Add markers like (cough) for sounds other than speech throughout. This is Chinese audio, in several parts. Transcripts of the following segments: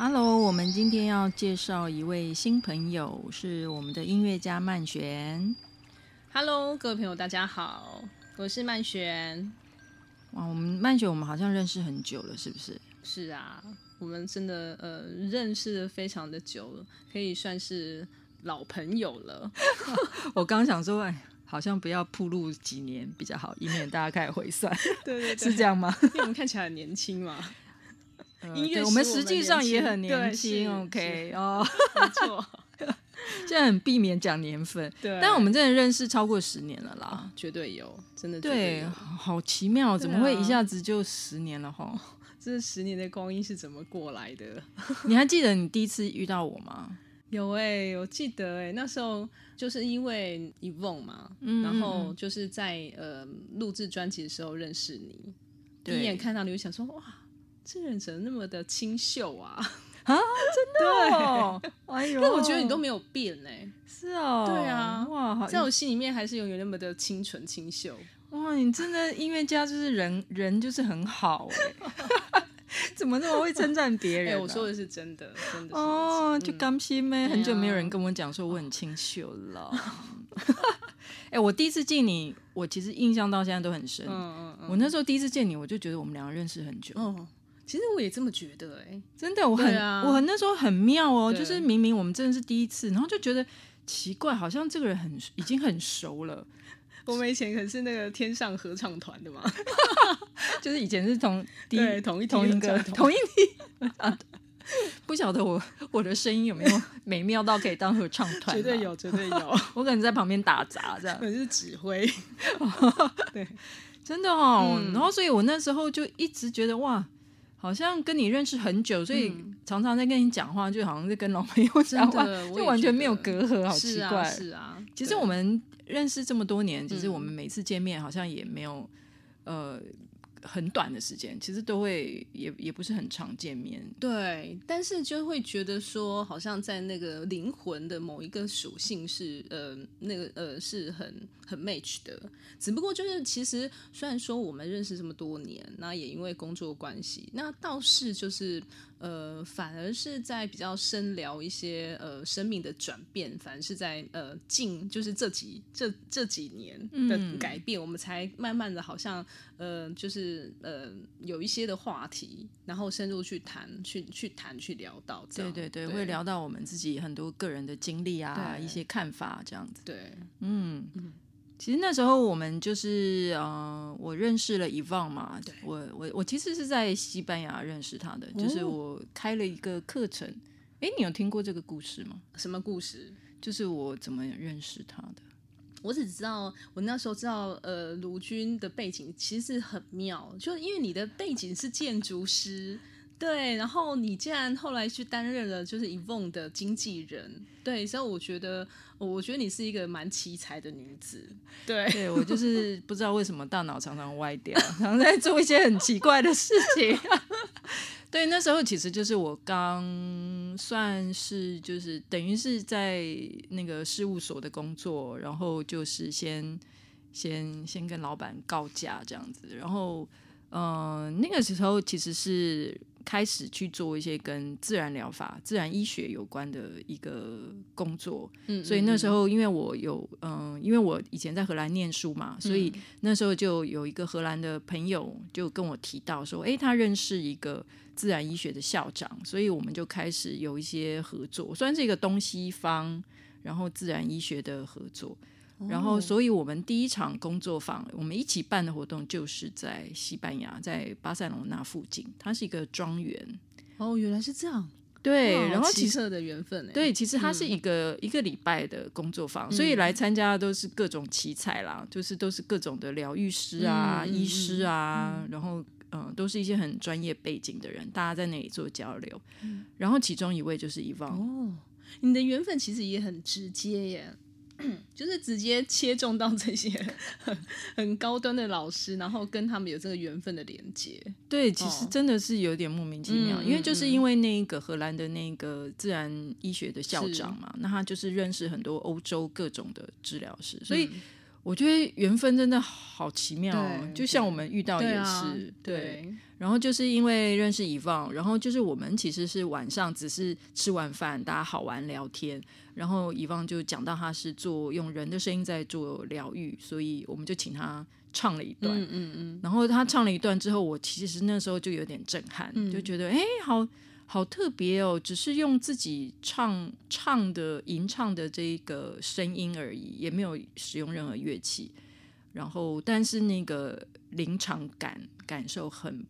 Hello，我们今天要介绍一位新朋友，是我们的音乐家曼璇。Hello，各位朋友，大家好，我是曼璇。哇，我们曼璇，我们好像认识很久了，是不是？是啊，我们真的呃认识了非常的久了，可以算是老朋友了。(laughs) 我刚想说，哎，好像不要铺路几年比较好，以免大家开始回算。对 (laughs) 对对，(laughs) 是这样吗？因为我们看起来很年轻嘛。呃、音乐，我们实际上也很年轻。OK，哦，没错。(laughs) 现在很避免讲年份，(laughs) 对。但我们真的认识超过十年了啦，哦、绝对有，真的对，好奇妙，怎么会一下子就十年了哈？(laughs) 这十年的光阴是怎么过来的？你还记得你第一次遇到我吗？有哎、欸，我记得哎、欸，那时候就是因为 Yvonne 嘛，嗯、然后就是在呃录制专辑的时候认识你，第一眼看到你就想说哇。这个人怎么那么的清秀啊？啊，真的、哦？(laughs) 对，哎呦，但我觉得你都没有变呢。是哦，对啊，哇，在我心里面还是永远那么的清纯清秀。哇，你真的音乐家就是人 (laughs) 人就是很好哎，(laughs) 怎么那么会称赞别人、啊？我说的是真的，真的哦，就刚心妹、嗯？很久没有人跟我讲说我很清秀了。哎，我第一次见你，我其实印象到现在都很深。嗯嗯嗯，我那时候第一次见你，我就觉得我们两个认识很久。嗯其实我也这么觉得、欸，哎，真的，我很，啊、我很那时候很妙哦，就是明明我们真的是第一次，然后就觉得奇怪，好像这个人很已经很熟了。我们以前可是那个天上合唱团的嘛，(laughs) 就是以前是同对同一同一个同一批啊，不晓得我我的声音有没有美妙到可以当合唱团？绝对有，绝对有，(laughs) 我可能在旁边打杂这样，可是指挥，(laughs) 对，真的哦、嗯。然后所以我那时候就一直觉得哇。好像跟你认识很久，所以常常在跟你讲话，就好像是跟老朋友讲话，就完全没有隔阂，好奇怪。是啊，是啊。其实我们认识这么多年，其实我们每次见面好像也没有，呃。很短的时间，其实都会也也不是很常见面，对。但是就会觉得说，好像在那个灵魂的某一个属性是呃那个呃是很很 match 的。只不过就是其实虽然说我们认识这么多年，那也因为工作关系，那倒是就是。呃，反而是在比较深聊一些呃生命的转变，反而是在呃近就是这几这这几年的改变，嗯，我们才慢慢的好像呃就是呃有一些的话题，然后深入去谈，去去谈，去聊到这样，对对对，对，会聊到我们自己很多个人的经历啊，一些看法这样子，对，嗯。嗯其实那时候我们就是呃，我认识了 Yvonne 嘛，我我我其实是在西班牙认识他的，就是我开了一个课程。哎，你有听过这个故事吗？什么故事？就是我怎么认识他的。我只知道我那时候知道，呃，卢军的背景其实是很妙，就因为你的背景是建筑师。对，然后你竟然后来去担任了就是 Yvonne 的经纪人，对，所以我觉得，我觉得你是一个蛮奇才的女子。对，对我就 (laughs) 是不知道为什么大脑常常歪掉，常常在做一些很奇怪的事情。(laughs) 对，那时候其实就是我刚算是就是等于是在那个事务所的工作，然后就是先先先跟老板告假这样子，然后嗯、呃，那个时候其实是。开始去做一些跟自然疗法、自然医学有关的一个工作，嗯，所以那时候因为我有嗯，因为我以前在荷兰念书嘛，所以那时候就有一个荷兰的朋友就跟我提到说，诶，他认识一个自然医学的校长，所以我们就开始有一些合作，算是一个东西方，然后自然医学的合作。然后，所以我们第一场工作坊，我们一起办的活动就是在西班牙，在巴塞隆那附近，它是一个庄园。哦，原来是这样。对，然后奇特的缘分。对，其实它是一个、嗯、一个礼拜的工作坊，所以来参加的都是各种奇才啦，就是都是各种的疗愈师啊、嗯、医师啊，嗯、然后嗯，都是一些很专业背景的人，大家在那里做交流。嗯、然后其中一位就是 Yvonne。哦，你的缘分其实也很直接耶。(clears throat) 就是直接切中到这些很很高端的老师，然后跟他们有这个缘分的连接。对，其实真的是有点莫名其妙，哦、因为就是因为那个荷兰的那个自然医学的校长嘛，那他就是认识很多欧洲各种的治疗师，所以我觉得缘分真的好奇妙哦，就像我们遇到也是，对啊对。对然后就是因为认识 Yvonne，然后就是我们其实是晚上只是吃完饭，大家好玩聊天，然后 Yvonne 就讲到他是做用人的声音在做疗愈，所以我们就请他唱了一段，嗯嗯嗯，然后他唱了一段之后，我其实那时候就有点震撼，嗯就觉得哎，好好特别哦，只是用自己唱唱的吟唱的这个声音而已，也没有使用任何乐器，然后但是那个临场感感受很。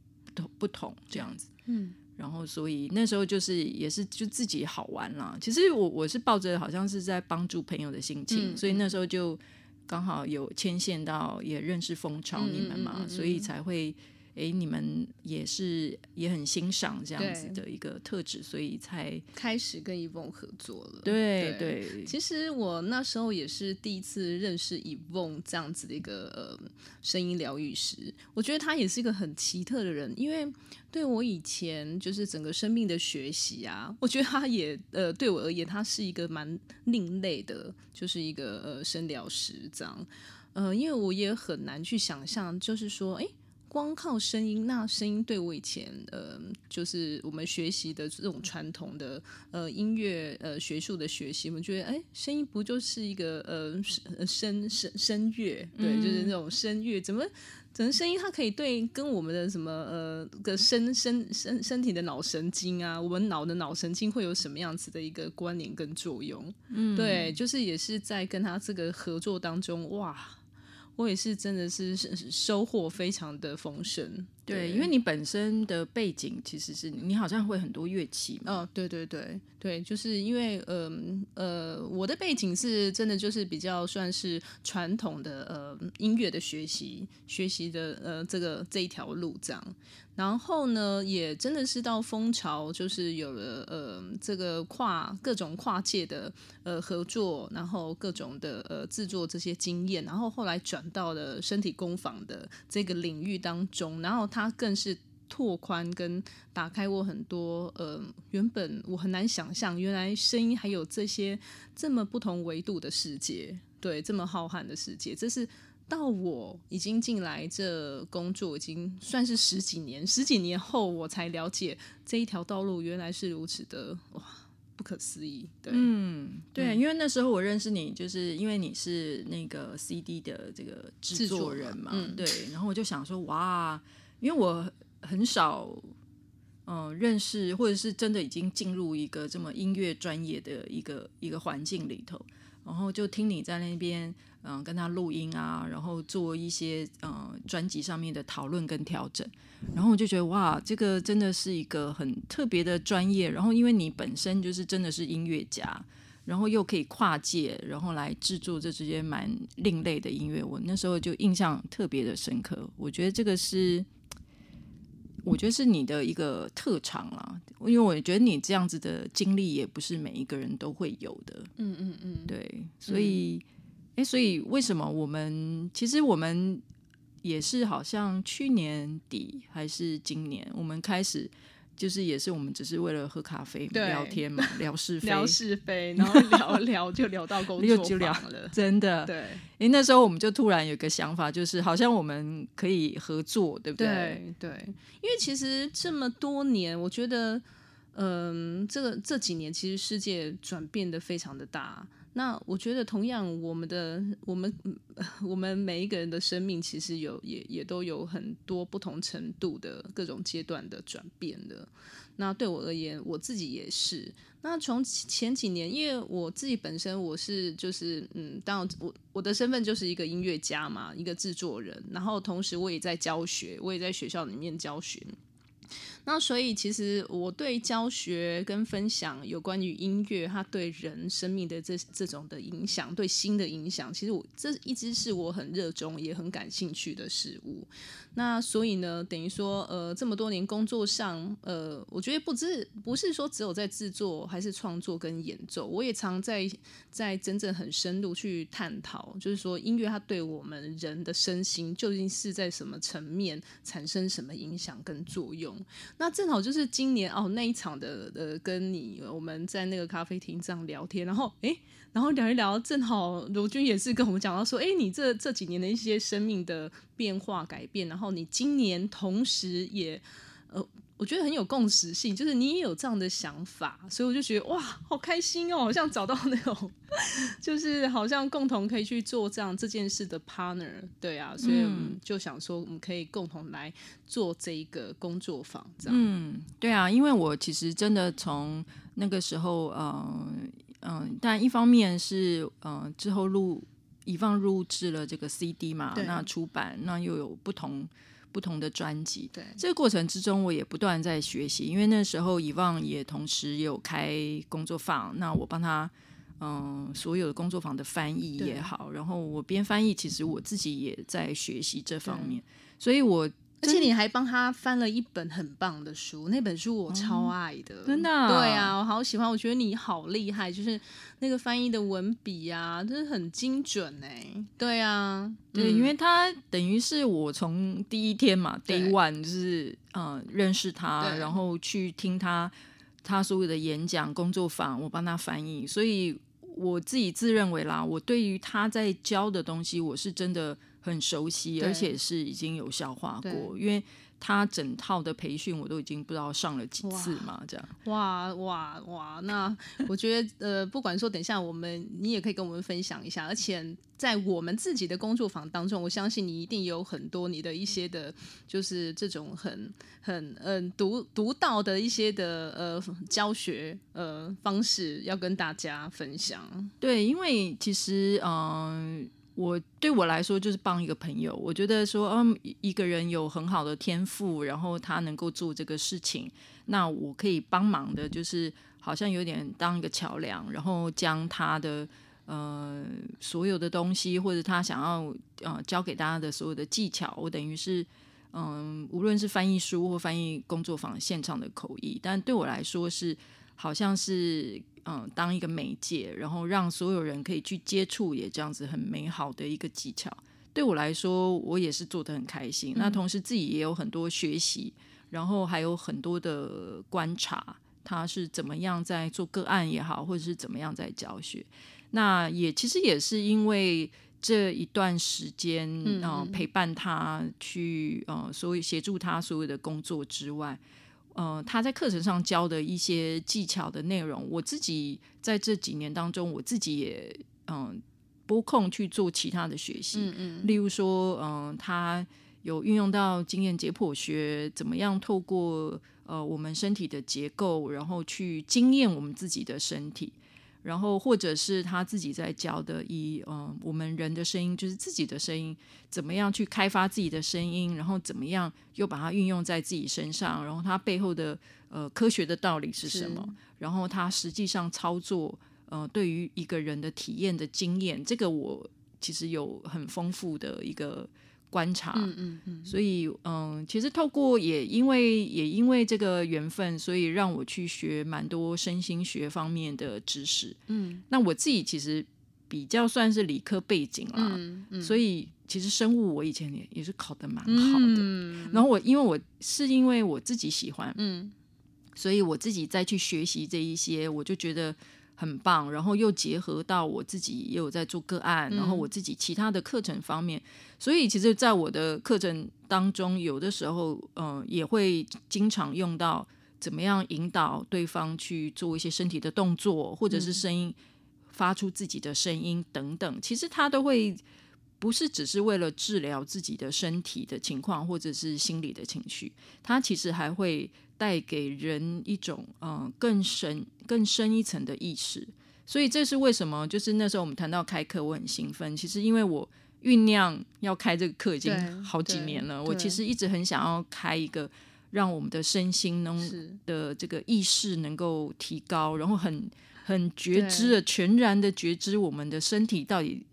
不同这样子，嗯，然后所以那时候就是也是就自己好玩啦。其实我我是抱着好像是在帮助朋友的心情，嗯、所以那时候就刚好有牵线到也认识蜂巢你们嘛，所以才会。哎，你们也是也很欣赏这样子的一个特质，所以才开始跟 Yvonne 合作了。对对，对，其实我那时候也是第一次认识 Yvonne 这样子的一个呃声音疗愈师。我觉得他也是一个很奇特的人，因为对我以前就是整个生命的学习啊，我觉得他也呃对我而言，他是一个蛮另类的，就是一个呃声疗师这样。呃，因为我也很难去想象，就是说，哎。光靠声音，那声音对我以前呃，就是我们学习的这种传统的呃音乐呃学术的学习，我们觉得哎，声音不就是一个呃声声声乐？对，嗯、就是那种声乐，怎么怎么声音它可以对跟我们的什么呃个身身身身体的脑神经啊，我们脑的脑神经会有什么样子的一个关联跟作用？嗯，对，就是也是在跟他这个合作当中，哇。我也是，真的是收获非常的丰盛。对，因为你本身的背景其实是你好像会很多乐器嘛。哦，对对对对，就是因为呃呃，我的背景是真的就是比较算是传统的呃音乐的学习学习的呃这个这一条路这样。然后呢，也真的是到蜂巢，就是有了呃这个跨各种跨界的呃合作，然后各种的呃制作这些经验，然后后来转到了身体工坊的这个领域当中，然后它更是拓宽跟打开我很多呃原本我很难想象，原来声音还有这些这么不同维度的世界，对，这么浩瀚的世界，这是。到我已经进来这工作，已经算是十几年。十几年后，我才了解这一条道路原来是如此的哇，不可思议。对，嗯，对，因为那时候我认识你，就是因为你是那个 CD 的这个制作人嘛，嗯、对。然后我就想说，哇，因为我很少嗯、认识，或者是真的已经进入一个这么音乐专业的一个一个环境里头，然后就听你在那边。嗯，跟他录音啊，然后做一些嗯专辑上面的讨论跟调整，然后我就觉得哇，这个真的是一个很特别的专业。然后因为你本身就是真的是音乐家，然后又可以跨界，然后来制作这这些蛮另类的音乐，我那时候就印象特别的深刻。我觉得这个是，我觉得是你的一个特长啦，因为我觉得你这样子的经历也不是每一个人都会有的。嗯嗯嗯，对，所以。嗯哎，所以为什么我们其实我们也是好像去年底还是今年，我们开始就是也是我们只是为了喝咖啡聊天嘛，聊是 (laughs) 非，聊是非，(laughs) 然后聊聊就聊到工作就聊了，真的。对，哎，那时候我们就突然有个想法，就是好像我们可以合作，对不对？对，对，因为其实这么多年，我觉得，嗯、呃，这个这几年其实世界转变的非常的大。那我觉得，同样，我们的我们我们每一个人的生命，其实有也也都有很多不同程度的各种阶段的转变的。那对我而言，我自己也是。那从前几年，因为我自己本身我是就是嗯，当我我的身份就是一个音乐家嘛，一个制作人，然后同时我也在教学，我也在学校里面教学。那所以，其实我对教学跟分享有关于音乐，它对人生命的这这种的影响，对心的影响，其实我这一直是我很热衷也很感兴趣的事物。那所以呢，等于说，呃，这么多年工作上，呃，我觉得不是不是说只有在制作，还是创作跟演奏，我也常在在真正很深入去探讨，就是说音乐它对我们人的身心究竟是在什么层面产生什么影响跟作用。那正好就是今年哦那一场的呃，跟你我们在那个咖啡厅这样聊天，然后哎，然后聊一聊，正好罗军也是跟我们讲到说，哎，你这这几年的一些生命的变化改变，然后你今年同时也呃。我觉得很有共识性，就是你也有这样的想法，所以我就觉得哇，好开心哦，好像找到那种，就是好像共同可以去做这样这件事的 partner，对啊，所以就想说，我们可以共同来做这一个工作坊，这样。嗯，对啊，因为我其实真的从那个时候，嗯嗯，但一方面是嗯之后录以放录制了这个 CD 嘛，那出版那又有不同。不同的专辑，对这个过程之中，我也不断在学习。因为那时候以望也同时有开工作坊，那我帮他，嗯、呃，所有的工作坊的翻译也好，然后我边翻译，其实我自己也在学习这方面，所以我。而且你还帮他翻了一本很棒的书，那本书我超爱的，哦、真的、啊。对啊，我好喜欢，我觉得你好厉害，就是那个翻译的文笔啊，真的很精准哎。对啊，对，因为他等于是我从第一天嘛，Day One 就是嗯认识他，然后去听他他所有的演讲、工作坊，我帮他翻译，所以我自己自认为啦，我对于他在教的东西，我是真的。很熟悉，而且是已经有消化过，因为他整套的培训我都已经不知道上了几次嘛，这样。哇哇哇！那我觉得呃，不管说等一下我们你也可以跟我们分享一下，而且在我们自己的工作坊当中，我相信你一定有很多你的一些的，就是这种很很嗯独独到的一些的呃教学呃方式要跟大家分享。对，因为其实嗯。呃我对我来说就是帮一个朋友，我觉得说，嗯，一个人有很好的天赋，然后他能够做这个事情，那我可以帮忙的，就是好像有点当一个桥梁，然后将他的呃所有的东西，或者他想要呃教给大家的所有的技巧，我等于是嗯，无论是翻译书或翻译工作坊现场的口译，但对我来说是好像是。嗯，当一个媒介，然后让所有人可以去接触，也这样子很美好的一个技巧。对我来说，我也是做的很开心。嗯。那同时自己也有很多学习，然后还有很多的观察，他是怎么样在做个案也好，或者是怎么样在教学。那也其实也是因为这一段时间，嗯，嗯，陪伴他去，呃，所以协助他所有的工作之外。呃，他在课程上教的一些技巧的内容，我自己在这几年当中，我自己也嗯拨空去做其他的学习。嗯嗯。例如说，嗯、呃，他有运用到经验解剖学，怎么样透过呃我们身体的结构，然后去经验我们自己的身体。然后，或者是他自己在教的，以嗯，我们人的声音，就是自己的声音，怎么样去开发自己的声音，然后怎么样又把它运用在自己身上，然后它背后的呃科学的道理是什么？然后它实际上操作，呃，对于一个人的体验的经验，这个我其实有很丰富的一个。观察，嗯嗯嗯，所以嗯，其实透过也因为也因为这个缘分，所以让我去学蛮多身心学方面的知识。嗯，那我自己其实比较算是理科背景啦，嗯嗯，所以其实生物我以前也也是考的蛮好的。嗯，然后我因为我是因为我自己喜欢，嗯，所以我自己再去学习这一些，我就觉得。很棒，然后又结合到我自己也有在做个案，然后我自己其他的课程方面，嗯、所以其实，在我的课程当中，有的时候，嗯、呃，也会经常用到怎么样引导对方去做一些身体的动作，或者是声音，发出自己的声音等等。其实他都会不是只是为了治疗自己的身体的情况，或者是心理的情绪，他其实还会。带给人一种嗯、呃、更深更深一层的意识，所以这是为什么？就是那时候我们谈到开课，我很兴奋。其实因为我酝酿要开这个课已经好几年了，我其实一直很想要开一个让我们的身心能的这个意识能够提高，然后很很觉知的全然的觉知我们的身体到底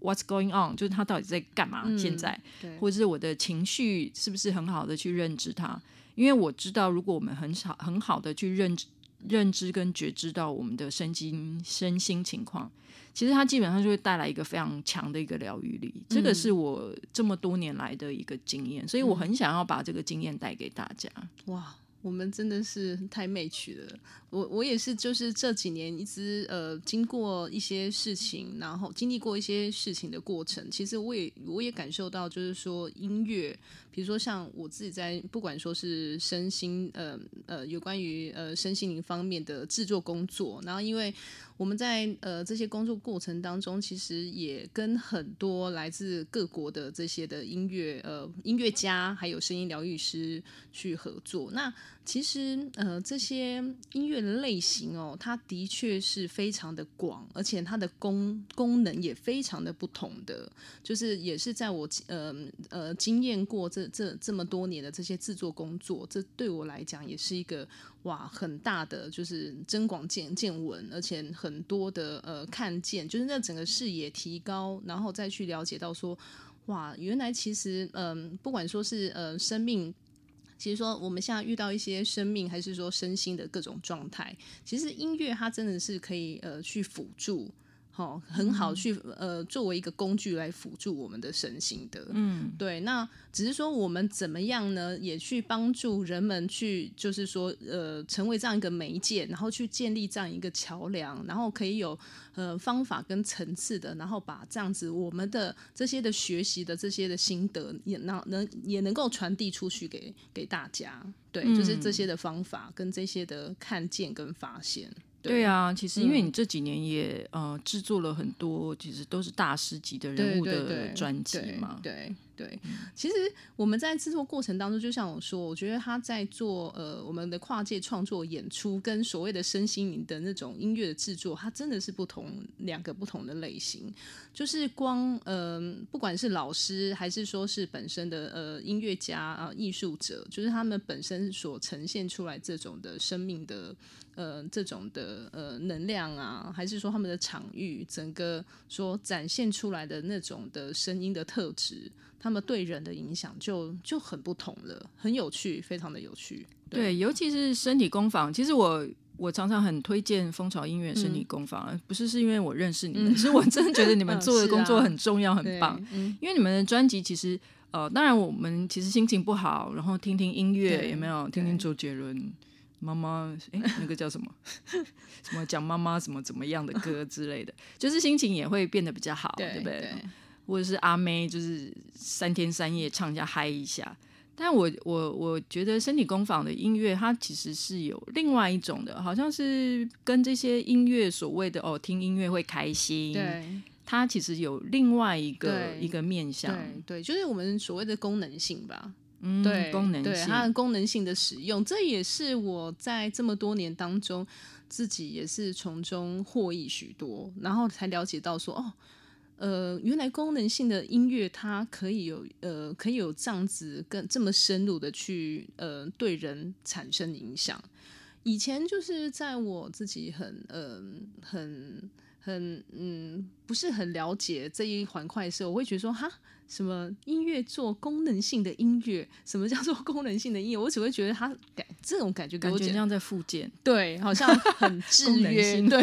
what's going on，就是它到底在干嘛？嗯、现在，或者是我的情绪是不是很好的去认知它？因为我知道，如果我们很少很好的去认知认知跟觉知到我们的身心身心情况，其实它基本上就会带来一个非常强的一个疗愈力。这个是我这么多年来的一个经验，所以我很想要把这个经验带给大家。哇！我们真的是太 match 了。我我也是，就是这几年一直呃经过一些事情，然后经历过一些事情的过程。其实我也我也感受到，就是说音乐，比如说像我自己在不管说是身心呃呃有关于呃身心灵方面的制作工作，然后因为我们在呃这些工作过程当中，其实也跟很多来自各国的这些的音乐呃音乐家还有声音疗愈师去合作。那其实，呃，这些音乐类型哦，它的确是非常的广，而且它的功功能也非常的不同的。就是也是在我呃呃经验过这这这么多年的这些制作工作，这对我来讲也是一个哇很大的就是增广见见闻，而且很多的呃看见，就是那整个视野提高，然后再去了解到说，哇，原来其实嗯、不管说是呃生命。其实说我们现在遇到一些生命还是说身心的各种状态，其实音乐它真的是可以呃去辅助。好，很好去呃，作为一个工具来辅助我们的身心的，嗯，对。那只是说我们怎么样呢？也去帮助人们去，就是说呃，成为这样一个媒介，然后去建立这样一个桥梁，然后可以有呃方法跟层次的，然后把这样子我们的这些的学习的这些的心得也能能也能够传递出去给给大家。对，就是这些的方法跟这些的看见跟发现。对，对。啊，其实因为你这几年也、嗯、呃制作了很多，其实都是大师级的人物的专辑嘛，对。对对对，其实我们在制作过程当中，就像我说，我觉得他在做呃我们的跨界创作演出，跟所谓的身心灵的那种音乐的制作，它真的是不同两个不同的类型。就是光呃，不管是老师还是说是本身的呃音乐家啊、呃、艺术者，就是他们本身所呈现出来这种的生命的呃这种的呃能量啊，还是说他们的场域整个所展现出来的那种的声音的特质。他们对人的影响就就很不同了，很有趣，非常的有趣。对，对尤其是身体工坊，其实我我常常很推荐蜂巢音乐身体工坊，嗯、不是是因为我认识你们，嗯、是我真的觉得你们做的工作很重要、很棒。嗯、因为你们的专辑其实呃，当然我们其实心情不好，然后听听音乐有没有？听听周杰伦妈妈，哎，那个叫什么？(laughs) 什么讲妈妈什么怎么样的歌之类的，就是心情也会变得比较好，对，对不对？对或者是阿妹，就是三天三夜唱一下嗨一下。但我我我觉得身体工坊的音乐，它其实是有另外一种的，好像是跟这些音乐所谓的哦，听音乐会开心。对，它其实有另外一个一个面向。对，对，就是我们所谓的功能性吧。嗯，对，功能性，对，它的功能性的使用，这也是我在这么多年当中自己也是从中获益许多，然后才了解到说哦。呃，原来功能性的音乐它可以有呃，可以有这样子更这么深入的去呃对人产生影响。以前就是在我自己很呃很很嗯不是很了解这一环块的时候，我会觉得说哈。什么音乐做功能性的音乐？什么叫做功能性的音乐？(laughs) 我只会觉得它感这种感觉给我感觉像在复健，对，好像很制约，(laughs) 对，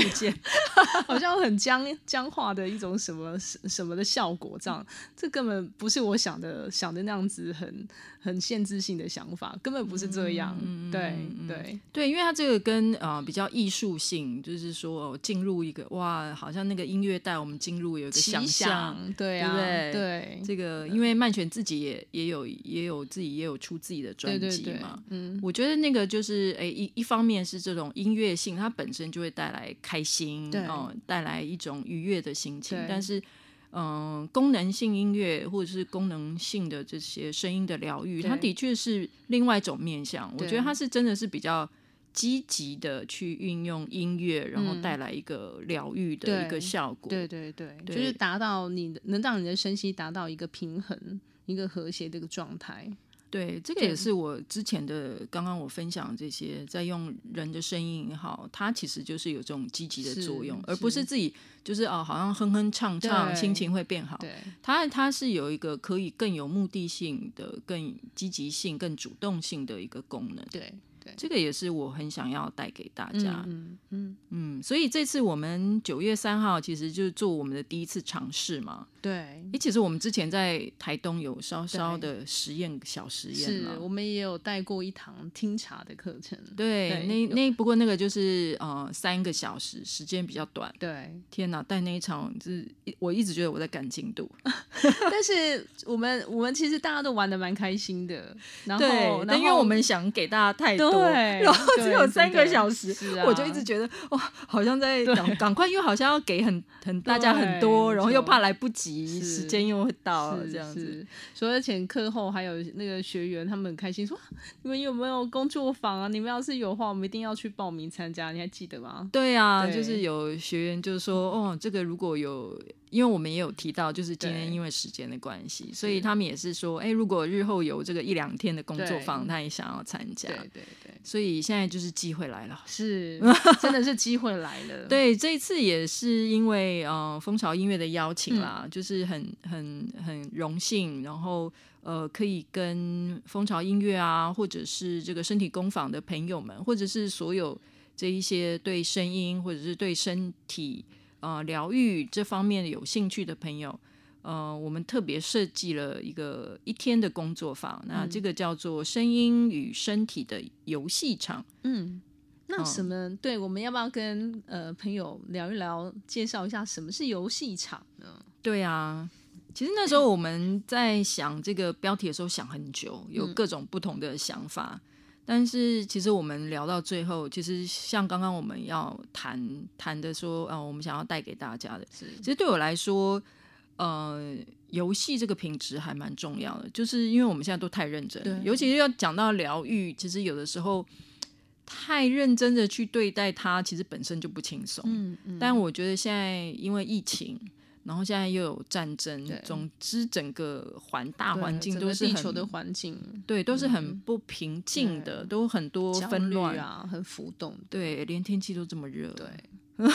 (laughs) 好像很僵僵化的一种什么什么的效果，这样，这根本不是我想的想的那样子很很限制性的想法，根本不是这样，嗯、对对对，因为它这个跟呃比较艺术性，就是说进入一个哇，好像那个音乐带我们进入有一个想象，对啊，对，对。这个，因为曼璇自己也也有也有自己也有出自己的专辑嘛，对对对，嗯，我觉得那个就是，哎，一一方面是这种音乐性，它本身就会带来开心，对，哦，带来一种愉悦的心情。但是，嗯、呃，功能性音乐或者是功能性的这些声音的疗愈，它的确是另外一种面向。我觉得它是真的是比较。积极的去运用音乐，然后带来一个疗愈的一个效果。对对对，对就是达到你的能让你的身心达到一个平衡、一个和谐的一个状态。对，这个也是我之前的刚刚我分享这些，在用人的声音也好，它其实就是有这种积极的作用，而不是自己就是哦，好像哼哼唱唱，心情会变好。对，它它是有一个可以更有目的性的、更积极性、更主动性的一个功能。对。对，这个也是我很想要带给大家。嗯嗯嗯，所以这次我们九月三号其实就是做我们的第一次尝试嘛。对，诶，其实我们之前在台东有稍稍的实验小实验，是我们也有带过一堂听茶的课程。对，对那那不过那个就是呃三个小时，时间比较短。对，天哪，带那一场就是我一直觉得我在赶进度，(laughs) 但是我们我们其实大家都玩的蛮开心的。然后，对，但因为我们想给大家太多，然后只有三个小时，啊、我就一直觉得哇，好像在赶赶快，又好像要给很很大家很多，然后又怕来不及。时间又会到了，这样子。所以而且课后还有那个学员，他们很开心说：“你们有没有工作坊啊？你们要是有的话，我们一定要去报名参加。”你还记得吗？对啊，对就是有学员就是说：“哦，这个如果有。”因为我们也有提到，就是今天因为时间的关系，所以他们也是说，哎，如果日后有这个一两天的工作坊，他也想要参加。对对对，所以现在就是机会来了，是，(laughs) 真的是机会来了。(laughs) 对，这一次也是因为呃蜂巢音乐的邀请啦，嗯、就是很很很荣幸，然后呃可以跟蜂巢音乐啊，或者是这个身体工坊的朋友们，或者是所有这一些对声音或者是对身体。呃，疗愈这方面有兴趣的朋友，呃，我们特别设计了一个一天的工作坊，嗯、那这个叫做“声音与身体的游戏场”。嗯，那什么？嗯、对，我们要不要跟呃朋友聊一聊，介绍一下什么是游戏场呢？对啊，其实那时候我们在想这个标题的时候想很久，有各种不同的想法。嗯但是其实我们聊到最后，其实像刚刚我们要谈谈的说，呃，我们想要带给大家的，是其实对我来说，呃，游戏这个品质还蛮重要的，就是因为我们现在都太认真，对尤其是要讲到疗愈，其实有的时候太认真的去对待它，其实本身就不轻松。嗯嗯。但我觉得现在因为疫情。然后现在又有战争，对总之整个环大环境都是地球的环境，对，都是很不平静的，嗯、都很多纷乱啊，很浮动。对，连天气都这么热，对，(laughs)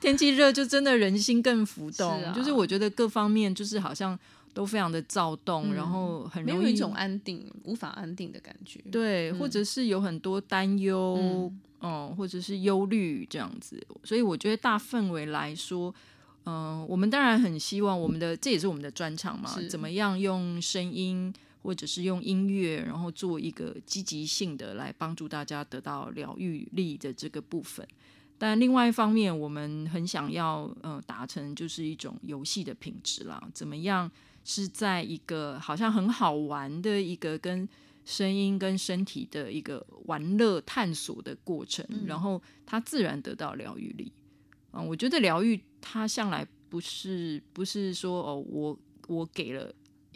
天气热就真的人心更浮动。是啊、就是我觉得各方面就是好像都非常的躁动，嗯、然后很容易没有一种安定，无法安定的感觉。对，嗯、或者是有很多担忧，嗯，嗯，或者是忧虑这样子。所以我觉得大氛围来说。嗯、呃，我们当然很希望我们的这也是我们的专长嘛，怎么样用声音或者是用音乐，然后做一个积极性的来帮助大家得到疗愈力的这个部分。但另外一方面，我们很想要呃达成就是一种游戏的品质啦，怎么样是在一个好像很好玩的一个跟声音跟身体的一个玩乐探索的过程，嗯、然后它自然得到疗愈力。嗯，我觉得疗愈它向来不是不是说哦，我我给了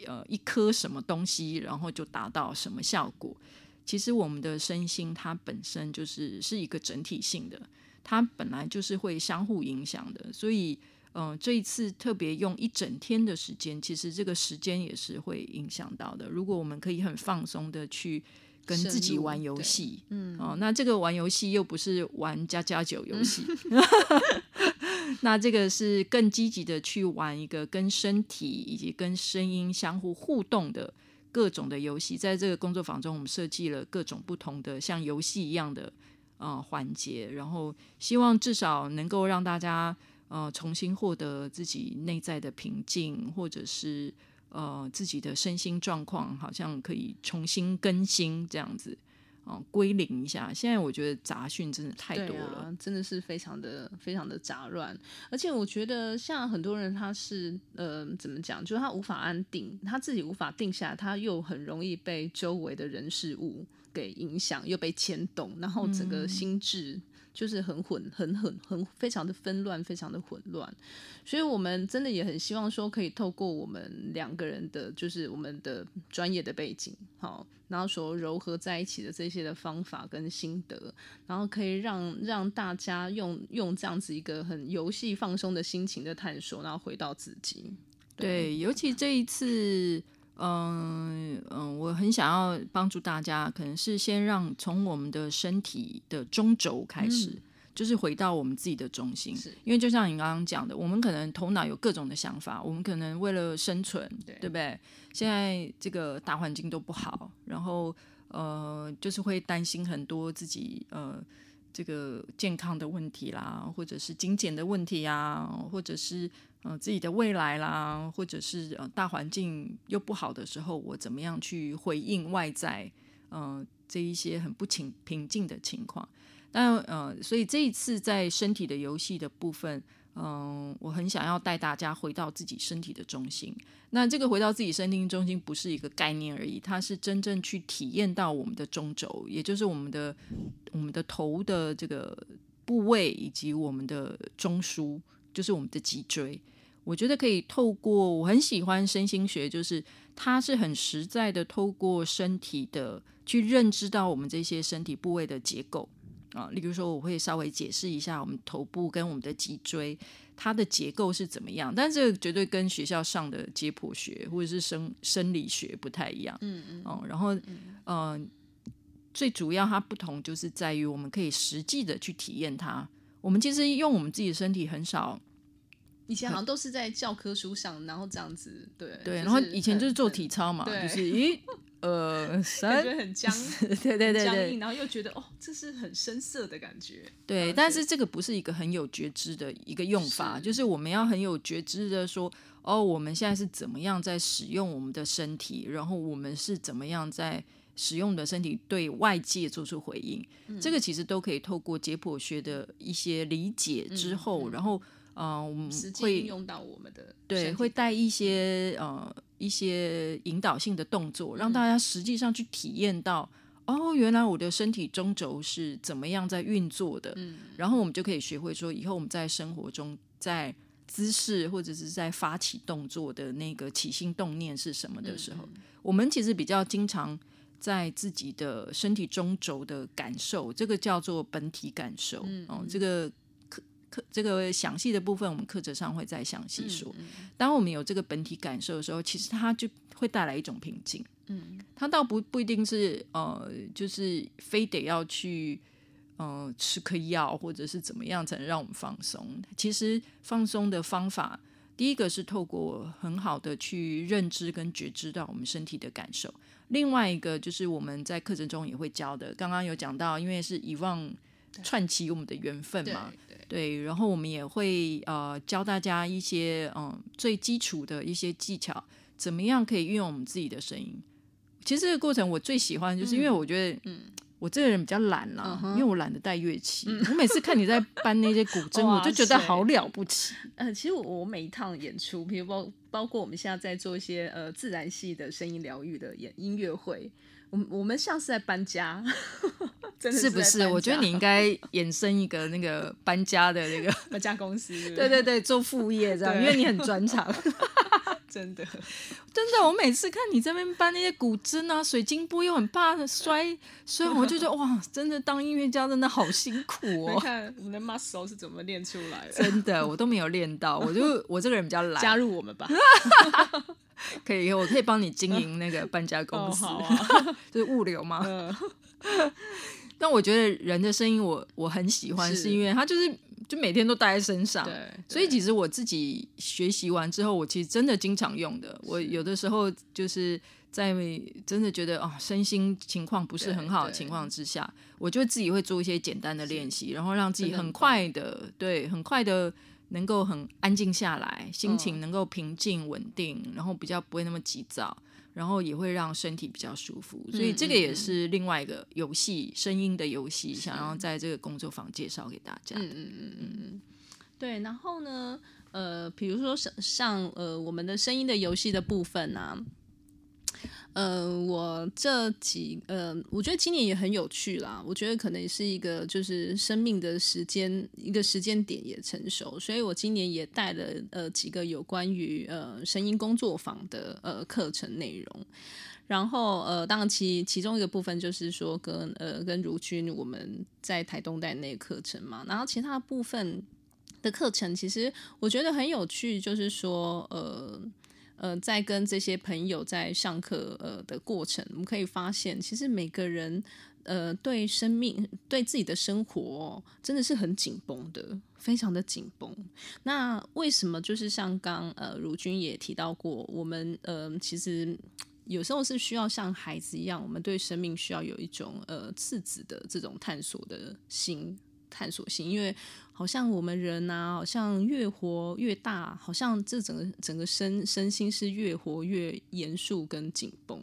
呃一颗什么东西，然后就达到什么效果。其实我们的身心它本身就是是一个整体性的，它本来就是会相互影响的。所以，嗯、呃，这一次特别用一整天的时间，其实这个时间也是会影响到的。如果我们可以很放松的去。跟自己玩游戏，嗯，哦，那这个玩游戏又不是玩家家酒游戏，嗯、(laughs) (laughs) (laughs) 那这个是更积极的去玩一个跟身体以及跟声音相互互动的各种的游戏。在这个工作坊中，我们设计了各种不同的像游戏一样的呃环节，然后希望至少能够让大家呃重新获得自己内在的平静，或者是。呃，自己的身心状况好像可以重新更新这样子，哦、呃，归零一下。现在我觉得杂讯真的太多了，啊、真的是非常的非常的杂乱。而且我觉得像很多人他是呃，怎么讲，就是他无法安定，他自己无法定下来，他又很容易被周围的人事物给影响，又被牵动，然后整个心智。嗯就是很混，很很很非常的纷乱，非常的混乱，所以我们真的也很希望说，可以透过我们两个人的，就是我们的专业的背景，好，然后所糅合在一起的这些的方法跟心得，然后可以让让大家用用这样子一个很游戏放松的心情的探索，然后回到自己。对，尤其这一次。嗯嗯，我很想要帮助大家，可能是先让从我们的身体的中轴开始，嗯、就是回到我们自己的中心。是因为就像你刚刚讲的，我们可能头脑有各种的想法，我们可能为了生存，对，对不对？现在这个大环境都不好，然后呃，就是会担心很多自己呃这个健康的问题啦，或者是精简的问题啊，或者是呃自己的未来啦，或者是呃大环境又不好的时候，我怎么样去回应外在呃这一些很不平平静的情况？但呃，所以这一次在身体的游戏的部分。嗯，我很想要带大家回到自己身体的中心。那这个回到自己身体中心不是一个概念而已，它是真正去体验到我们的中轴，也就是我们的我们的头的这个部位，以及我们的中枢，就是我们的脊椎。我觉得可以透过，我很喜欢身心学，就是它是很实在的，透过身体的去认知到我们这些身体部位的结构。啊，例如说，我会稍微解释一下我们头部跟我们的脊椎它的结构是怎么样，但这个绝对跟学校上的解剖学或者是生生理学不太一样。嗯嗯。哦，然后嗯、呃，最主要它不同就是在于我们可以实际的去体验它。我们其实用我们自己的身体很少，以前好像都是在教科书上，然后这样子对对，然后以前就是做体操嘛，就是咦。呃，感觉很僵，对对对对，僵硬，然后又觉得哦，这是很深色的感觉。对，但是这个不是一个很有觉知的一个用法，是就是我们要很有觉知的说，哦，我们现在是怎么样在使用我们的身体，然后我们是怎么样在使用的身体对外界做出回应。嗯、这个其实都可以透过解剖学的一些理解之后，嗯嗯、然后。呃，我们会用到我们的对，会带一些呃一些引导性的动作，让大家实际上去体验到，嗯、哦，原来我的身体中轴是怎么样在运作的。嗯，然后我们就可以学会说，以后我们在生活中，在姿势或者是在发起动作的那个起心动念是什么的时候，嗯、我们其实比较经常在自己的身体中轴的感受，这个叫做本体感受。嗯，哦，这个。课课这个详细的部分，我们课程上会再详细说。嗯嗯、当我们有这个本体感受的时候，其实它就会带来一种平静。嗯，它倒不不一定是呃，就是非得要去呃吃颗药或者是怎么样才能让我们放松。其实放松的方法，第一个是透过很好的去认知跟觉知到我们身体的感受。另外一个就是我们在课程中也会教的，刚刚有讲到，因为是遗忘串起我们的缘分嘛。对，然后我们也会呃教大家一些嗯、呃、最基础的一些技巧，怎么样可以运用我们自己的声音。其实这个过程我最喜欢，就是因为我觉得，嗯，我这个人比较懒啦，嗯、哼因为我懒得带乐器。嗯、我每次看你在搬那些古筝，(laughs) 我就觉得好了不起。嗯、呃，其实我我每一趟演出，比如包包括我们现在在做一些呃自然系的声音疗愈的演音乐会。我我们像是在搬家，真的是，是不是？我觉得你应该衍生一个那个搬家的那个搬家公司，(laughs) 对对对，做副业这样，因为你很专长。(laughs) 真的，真的，我每次看你这边搬那些古筝啊、水晶钵，又很怕摔，所以我就觉得哇，真的当音乐家真的好辛苦哦。你看我们的 muscle 是怎么练出来的？真的，我都没有练到，我就我这个人比较懒。加入我们吧，(laughs) 可以，我可以帮你经营那个搬家公司，哦啊、(laughs) 就是物流嘛。嗯、(laughs) 但我觉得人的声音我，我我很喜欢，是因为他就是。就每天都带在身上，所以其实我自己学习完之后，我其实真的经常用的。我有的时候就是在真的觉得啊、哦，身心情况不是很好的情况之下，我就自己会做一些简单的练习，然后让自己很快的，对，很快的能够很安静下来，心情能够平静稳定，然后比较不会那么急躁。然后也会让身体比较舒服，所以这个也是另外一个游戏，声音的游戏，想要在这个工作坊介绍给大家。嗯嗯嗯嗯，对。然后呢，呃，比如说像像呃我们的声音的游戏的部分啊。呃，我这几呃，我觉得今年也很有趣啦。我觉得可能是一个就是生命的时间一个时间点也成熟，所以我今年也带了呃几个有关于呃声音工作坊的呃课程内容。然后呃，当然其其中一个部分就是说跟呃跟如君我们在台东带那个课程嘛。然后其他部分的课程其实我觉得很有趣，就是说呃。呃，在跟这些朋友在上课呃的过程，我们可以发现，其实每个人呃对生命、对自己的生活、真的是很紧绷的，非常的紧绷。那为什么就是像刚呃如君也提到过，我们呃其实有时候是需要像孩子一样，我们对生命需要有一种呃赤子的这种探索的心，探索心，因为好像我们人呐、啊，好像越活越大，好像这整个整个身身心是越活越严肃跟紧绷。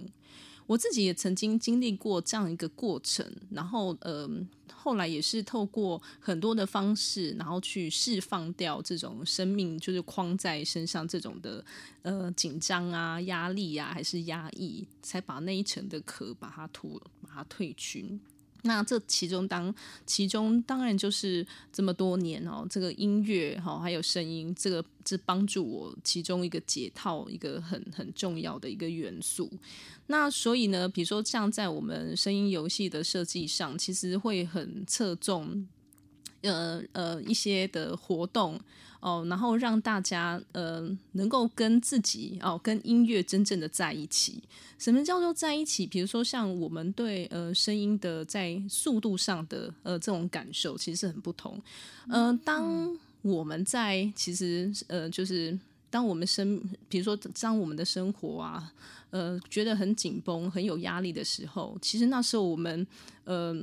我自己也曾经经历过这样一个过程，然后呃，后来也是透过很多的方式，然后去释放掉这种生命就是框在身上这种的呃紧张啊、压力啊，还是压抑，才把那一层的壳把它脱、把它褪去。那这其中当其中当然就是这么多年哦，这个音乐哈，还有声音，这个是帮助我其中一个解套一个很很重要的一个元素。那所以呢，比如说像在我们声音游戏的设计上，其实会很侧重呃呃一些的活动。哦，然后让大家呃能够跟自己哦跟音乐真正的在一起。什么叫做在一起？比如说像我们对呃声音的在速度上的呃这种感受，其实是很不同。呃，当我们在其实呃就是当我们生，比如说当我们的生活啊呃觉得很紧绷、很有压力的时候，其实那时候我们呃。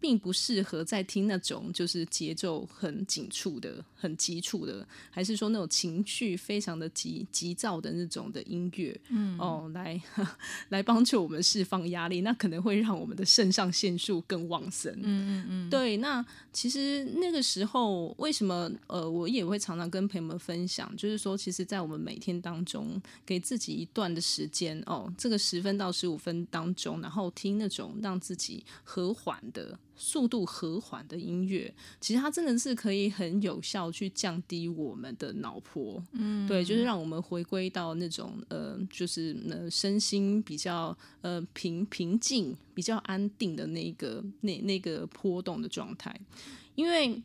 并不适合在听那种就是节奏很紧促的、很急促的，还是说那种情绪非常的急急躁的那种的音乐，嗯，哦，来 (laughs) 来帮助我们释放压力，那可能会让我们的肾上腺素更旺盛，嗯嗯嗯。对，那其实那个时候为什么呃，我也会常常跟朋友们分享，就是说，其实，在我们每天当中，给自己一段的时间哦，这个十分到十五分当中，然后听那种让自己和缓的。速度和缓的音乐，其实它真的是可以很有效去降低我们的脑波，嗯，对，就是让我们回归到那种呃，就是呃身心比较呃平平静、比较安定的那个那那个波动的状态。因为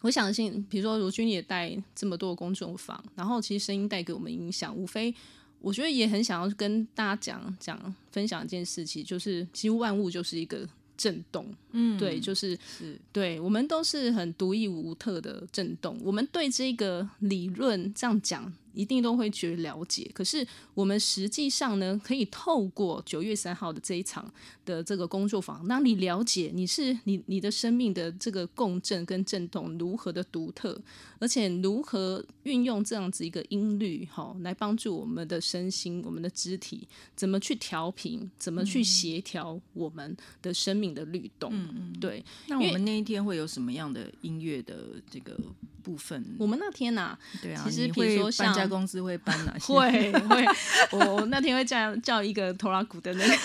我相信，比如说如君也带这么多公众坊，然后其实声音带给我们影响，无非我觉得也很想要跟大家讲讲分享一件事情，就是其实万物就是一个。震动，嗯，对，就是，是对，我们都是很独一无二的震动。我们对这个理论这样讲。一定都会觉得了解，可是我们实际上呢，可以透过九月三号的这一场的这个工作坊，让你了解你是你你的生命的这个共振跟震动如何的独特，而且如何运用这样子一个音律，哈，来帮助我们的身心、我们的肢体怎么去调频，怎么去协调我们的生命的律动。嗯嗯，对。那我们那一天会有什么样的音乐的这个部分？我们那天呐、啊，对啊，其实比如说像。公司会搬 (laughs) 哪些？会会，(laughs) 我那天会叫叫一个拖拉古的那个，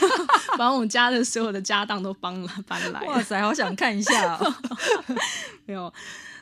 把我们家的所有的家当都搬来搬来。哇塞，好想看一下哦！(laughs) 没有，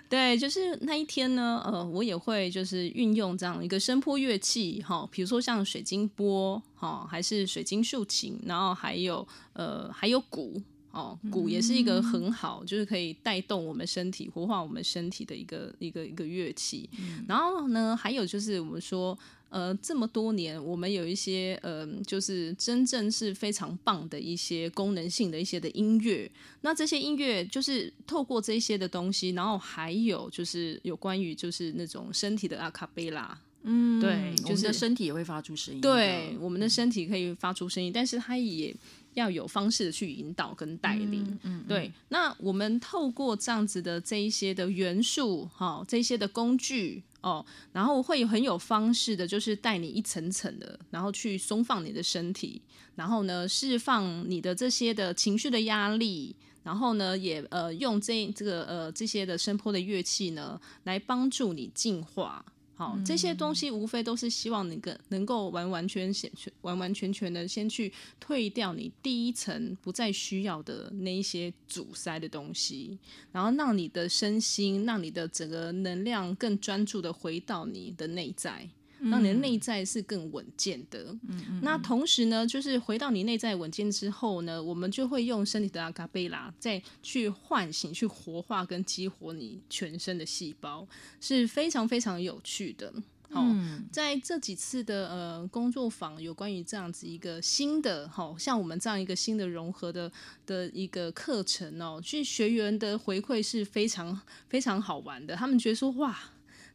对，就是那一天呢，呃，我也会就是运用这样一个声波乐器，哈，比如说像水晶波，哈，还是水晶竖琴，然后还有呃，还有鼓。哦，鼓也是一个很好，就是可以带动我们身体、活化我们身体的一个一个一个乐器。嗯。然后呢，还有就是我们说，呃，这么多年，我们有一些呃，就是真正是非常棒的一些功能性的一些的音乐。那这些音乐就是透过这些的东西，然后还有就是有关于就是那种身体的阿卡贝拉。嗯，对，就是身体也会发出声音。对，我们的身体可以发出声音，但是它也。要有方式的去引导跟带领，嗯嗯、对。那我们透过这样子的这一些的元素，哈，这些的工具哦，然后会很有方式的，就是带你一层层的，然后去松放你的身体，然后呢，释放你的这些的情绪的压力，然后呢，也呃用这这个呃这些的声波的乐器呢，来帮助你净化。好，这些东西无非都是希望能够能够完完全全、完完全全的先去退掉你第一层不再需要的那一些阻塞的东西，然后让你的身心、让你的整个能量更专注的回到你的内在。让你的内在是更稳健的。嗯，那同时呢，就是回到你内在稳健之后呢，我们就会用身体的阿卡贝拉再去唤醒、去活化跟激活你全身的细胞，是非常非常有趣的。好，在这几次的呃工作坊，有关于这样子一个新的，好像我们这样一个新的融合的的一个课程哦，其实学员的回馈是非常非常好玩的，他们觉得说哇。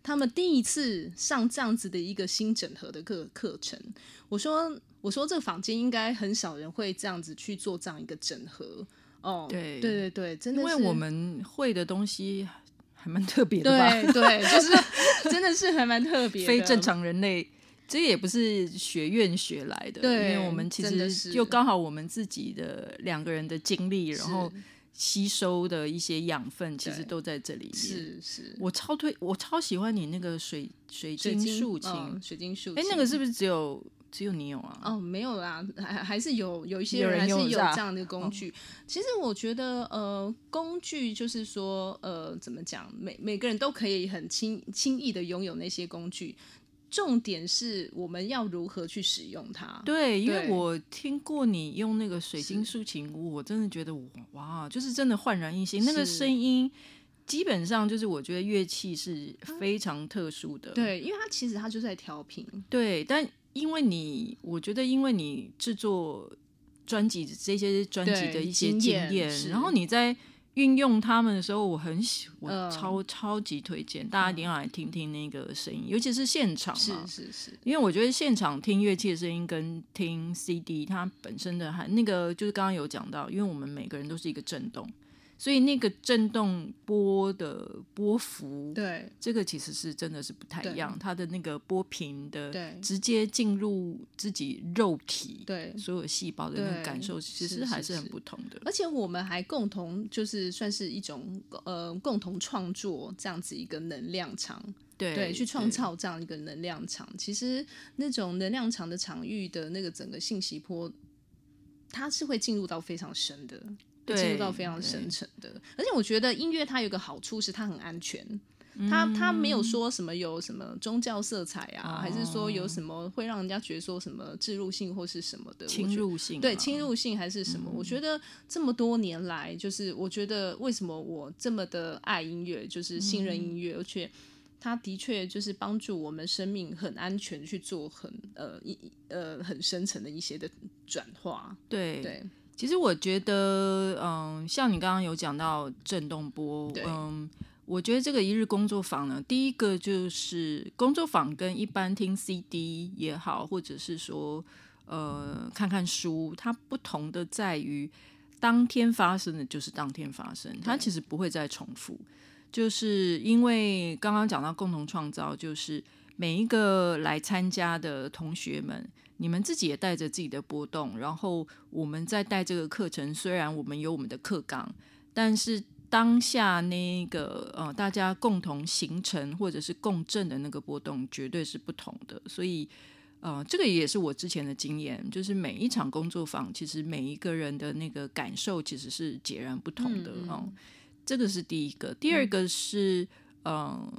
他们第一次上这样子的一个新整合的课课程。我说我说这个房间应该很少人会这样子去做这样一个整合哦。对对对对，真的是，因为我们会的东西还蛮特别的吧？对对，就是 (laughs) 真的是还蛮特别，非正常人类。这也不是学院学来的，对，因为我们其实就刚好我们自己的两个人的经历，然后吸收的一些养分，其实都在这里面。是是，我超推，我超喜欢你那个水水晶竖琴，水晶竖琴。哎，那个是不是只有只有你有啊？哦，没有啦，还还是有有一些人还是有这样的工具。其实我觉得，呃，工具就是说，呃，怎么讲，每每个人都可以很轻轻易的拥有那些工具。重点是我们要如何去使用它。对，因为我听过你用那个水晶竖琴，我真的觉得哇，就是真的焕然一新。那个声音基本上就是我觉得乐器是非常特殊的。对，因为它其实它就在调频。对，但因为你，我觉得因为你制作专辑这些专辑的一些经验，然后你在。运用他们的时候，我很喜，我超、呃、超级推荐大家一定要来听听那个声音，尤其是现场嘛，是是是，因为我觉得现场听乐器的声音跟听 CD 它本身的还那个就是刚刚有讲到，因为我们每个人都是一个震动。所以那个震动波的波幅，对，这个其实是真的是不太一样。它的那个波频的，对，直接进入自己肉体，对，所有细胞的那个感受，其实还是很不同的。而且我们还共同就是算是一种呃共同创作这样子一个能量场，对，对，去创造这样一个能量场。其实那种能量场的场域的那个整个信息波，它是会进入到非常深的。进入到非常深层的，而且我觉得音乐它有个好处是它很安全，它它没有说什么有什么宗教色彩啊，还是说有什么会让人家觉得说什么置入性或是什么的侵入性，对侵入性还是什么？我觉得这么多年来，就是我觉得为什么我这么的爱音乐，就是信任音乐，而且它的确就是帮助我们生命很安全去做很呃一呃很深层的一些的转化，对对。其实我觉得，嗯，像你刚刚有讲到震动波，嗯，我觉得这个一日工作坊呢，第一个就是工作坊跟一般听 CD 也好，或者是说，呃，看看书，它不同的在于，当天发生的就是当天发生，它其实不会再重复，就是因为刚刚讲到共同创造，就是每一个来参加的同学们。你们自己也带着自己的波动，然后我们在带这个课程。虽然我们有我们的课纲，但是当下那个呃，大家共同形成或者是共振的那个波动，绝对是不同的。所以，呃，这个也是我之前的经验，就是每一场工作坊，其实每一个人的那个感受其实是截然不同的。嗯，嗯，这个是第一个。第二个是，嗯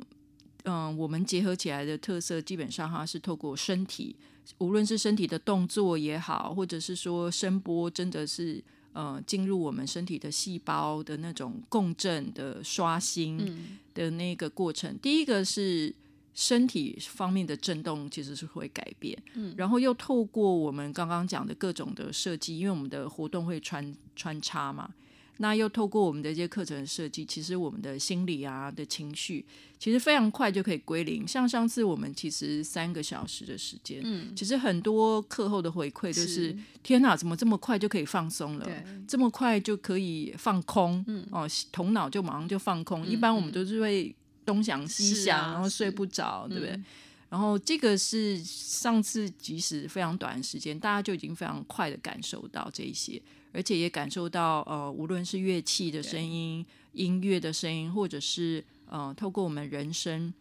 嗯，呃，我们结合起来的特色，基本上它是透过身体。无论是身体的动作也好，或者是说声波，真的是呃进入我们身体的细胞的那种共振的刷新的那个过程。嗯、第一个是身体方面的震动，其实是会改变。嗯，然后又透过我们刚刚讲的各种的设计，因为我们的活动会穿穿插嘛。那又透过我们的这些课程设计，其实我们的心理啊的情绪，其实非常快就可以归零。像上次我们其实三个小时的时间，嗯，其实很多课后的回馈就是，是天哪，怎么这么快就可以放松了？对，这么快就可以放空，嗯，哦，头脑就马上就放空。嗯，一般我们都是会东想西想，啊，然后睡不着，对不对？嗯，然后这个是上次即使非常短的时间，大家就已经非常快的感受到这一些。而且也感受到，呃，无论是乐器的声音、音乐的声音，或者是呃，透过我们人生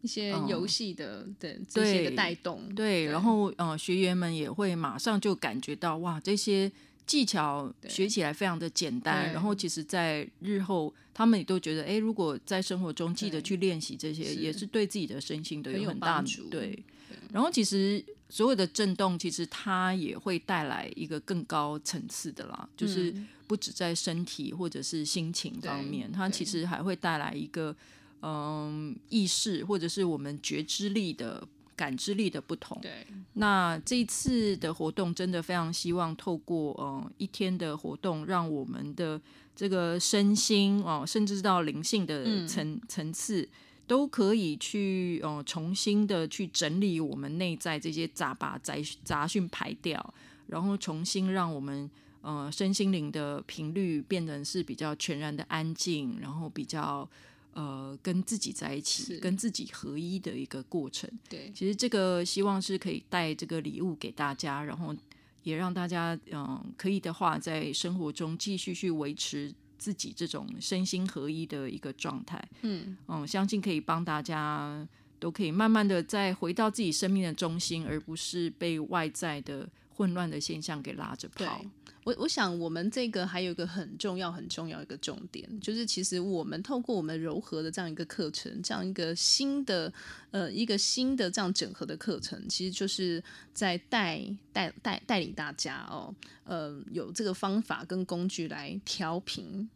一些游戏的、呃、对这些的带动，对，对然后呃，学员们也会马上就感觉到，哇，这些技巧学起来非常的简单。然后其实，在日后他们也都觉得，哎，如果在生活中记得去练习这些，也是对自己的身心都有很大的对，对。然后其实。所有的震动，其实它也会带来一个更高层次的啦，就是不止在身体或者是心情方面，它其实还会带来一个嗯意识或者是我们觉知力的感知力的不同。对，那这一次的活动真的非常希望透过嗯一天的活动，让我们的这个身心哦，甚至到灵性的层层次。都可以去呃重新的去整理我们内在这些杂把杂杂讯排掉，然后重新让我们呃身心灵的频率变成是比较全然的安静，然后比较呃跟自己在一起，跟自己合一的一个过程。对，其实这个希望是可以带这个礼物给大家，然后也让大家嗯、呃、可以的话，在生活中继续去维持。自己这种身心合一的一个状态，嗯。嗯，相信可以帮大家都可以慢慢的再回到自己生命的中心，而不是被外在的混乱的现象给拉着跑。我我想，我们这个还有一个很重要、很重要一个重点，就是其实我们透过我们柔和的这样一个课程，这样一个新的呃一个新的这样整合的课程，其实就是在带带带带领大家哦，呃，有这个方法跟工具来调频，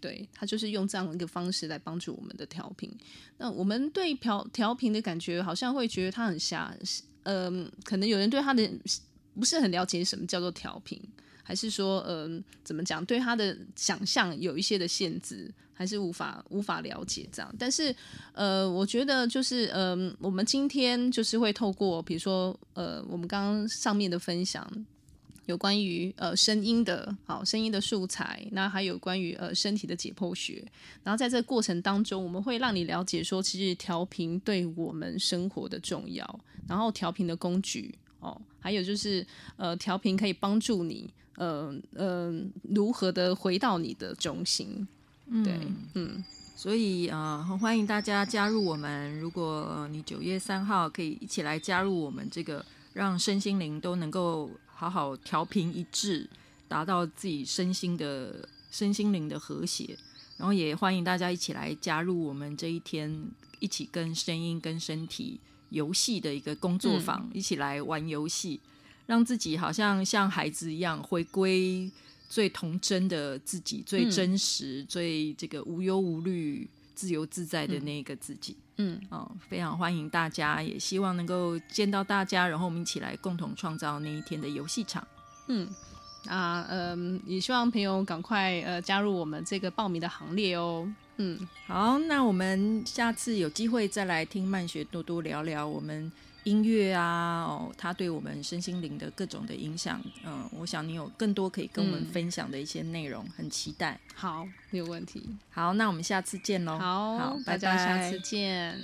对，他就是用这样一个方式来帮助我们的调频。那我们对调调频的感觉，好像会觉得它很狭，嗯、可能有人对他的不是很了解什么叫做调频。还是说，嗯、呃，怎么讲？对他的想象有一些的限制，还是无法无法了解这样。但是，呃，我觉得就是，嗯、呃，我们今天就是会透过，比如说，呃，我们刚刚上面的分享，有关于呃声音的，好声音的素材，那还有关于呃身体的解剖学。然后在这个过程当中，我们会让你了解说，其实调频对我们生活的重要，然后调频的工具哦，还有就是，呃，调频可以帮助你。嗯、呃、嗯、呃，如何的回到你的中心？对，嗯，嗯，所以啊，很、呃、欢迎大家加入我们。如果你九月三号可以一起来加入我们这个，让身心灵都能够好好调频一致，达到自己身心的身心灵的和谐。然后也欢迎大家一起来加入我们这一天，一起跟声音、跟身体游戏的一个工作坊，嗯、一起来玩游戏。让自己好像像孩子一样回归最童真的自己，最真实、嗯、最这个无忧无虑、自由自在的那个自己。嗯，哦，非常欢迎大家，也希望能够见到大家，然后我们一起来共同创造那一天的游戏场。嗯，啊，嗯，也希望朋友赶快呃加入我们这个报名的行列哦。嗯，好，那我们下次有机会再来听曼学多多聊聊我们。音乐啊，哦，它对我们身心灵的各种的影响，嗯，我想你有更多可以跟我们分享的一些内容，嗯、很期待。好，没有问题。好，那我们下次见喽。好，好，大家下次见。